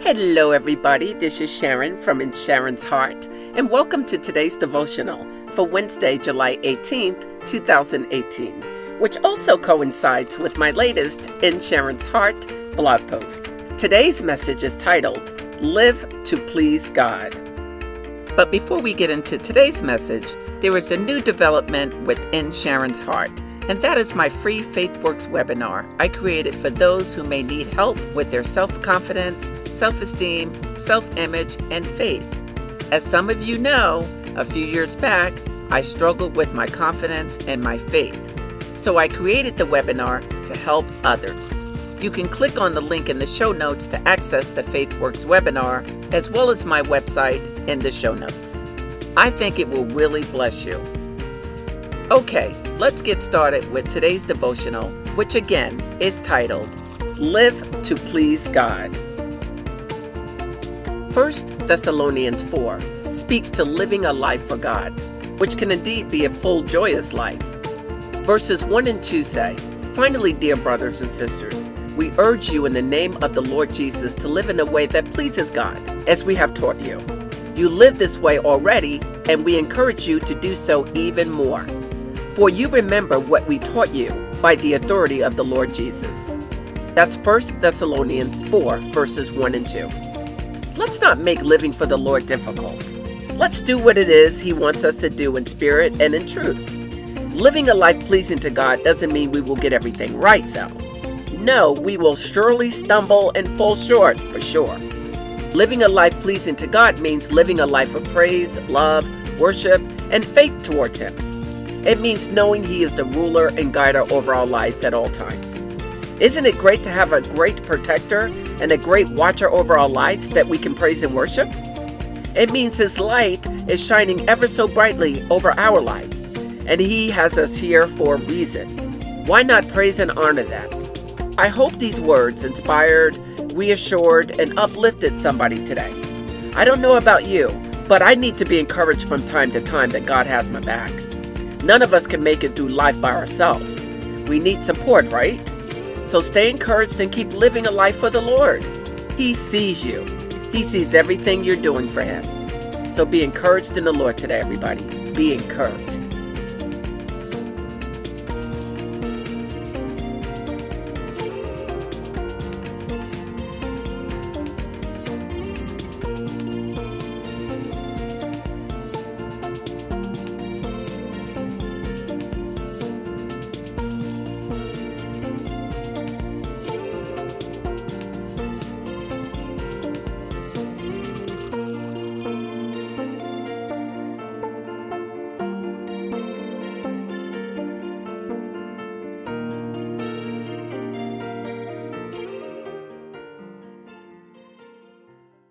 Hello, everybody. This is Sharon from In Sharon's Heart, and welcome to today's devotional for Wednesday, July 18th, 2018, which also coincides with my latest In Sharon's Heart blog post. Today's message is titled Live to Please God. But before we get into today's message, there is a new development within Sharon's Heart and that is my free FaithWorks webinar I created for those who may need help with their self confidence, self esteem, self image, and faith. As some of you know, a few years back, I struggled with my confidence and my faith. So I created the webinar to help others. You can click on the link in the show notes to access the FaithWorks webinar, as well as my website in the show notes. I think it will really bless you. Okay, let's get started with today's devotional, which again is titled Live to Please God. 1 Thessalonians 4 speaks to living a life for God, which can indeed be a full, joyous life. Verses 1 and 2 say, Finally, dear brothers and sisters, we urge you in the name of the Lord Jesus to live in a way that pleases God, as we have taught you. You live this way already, and we encourage you to do so even more. For you remember what we taught you by the authority of the Lord Jesus. That's 1 Thessalonians 4, verses 1 and 2. Let's not make living for the Lord difficult. Let's do what it is He wants us to do in spirit and in truth. Living a life pleasing to God doesn't mean we will get everything right, though. No, we will surely stumble and fall short, for sure. Living a life pleasing to God means living a life of praise, love, worship, and faith towards Him. It means knowing He is the ruler and guider over our lives at all times. Isn't it great to have a great protector and a great watcher over our lives that we can praise and worship? It means His light is shining ever so brightly over our lives, and He has us here for a reason. Why not praise and honor that? I hope these words inspired, reassured, and uplifted somebody today. I don't know about you, but I need to be encouraged from time to time that God has my back. None of us can make it through life by ourselves. We need support, right? So stay encouraged and keep living a life for the Lord. He sees you, He sees everything you're doing for Him. So be encouraged in the Lord today, everybody. Be encouraged.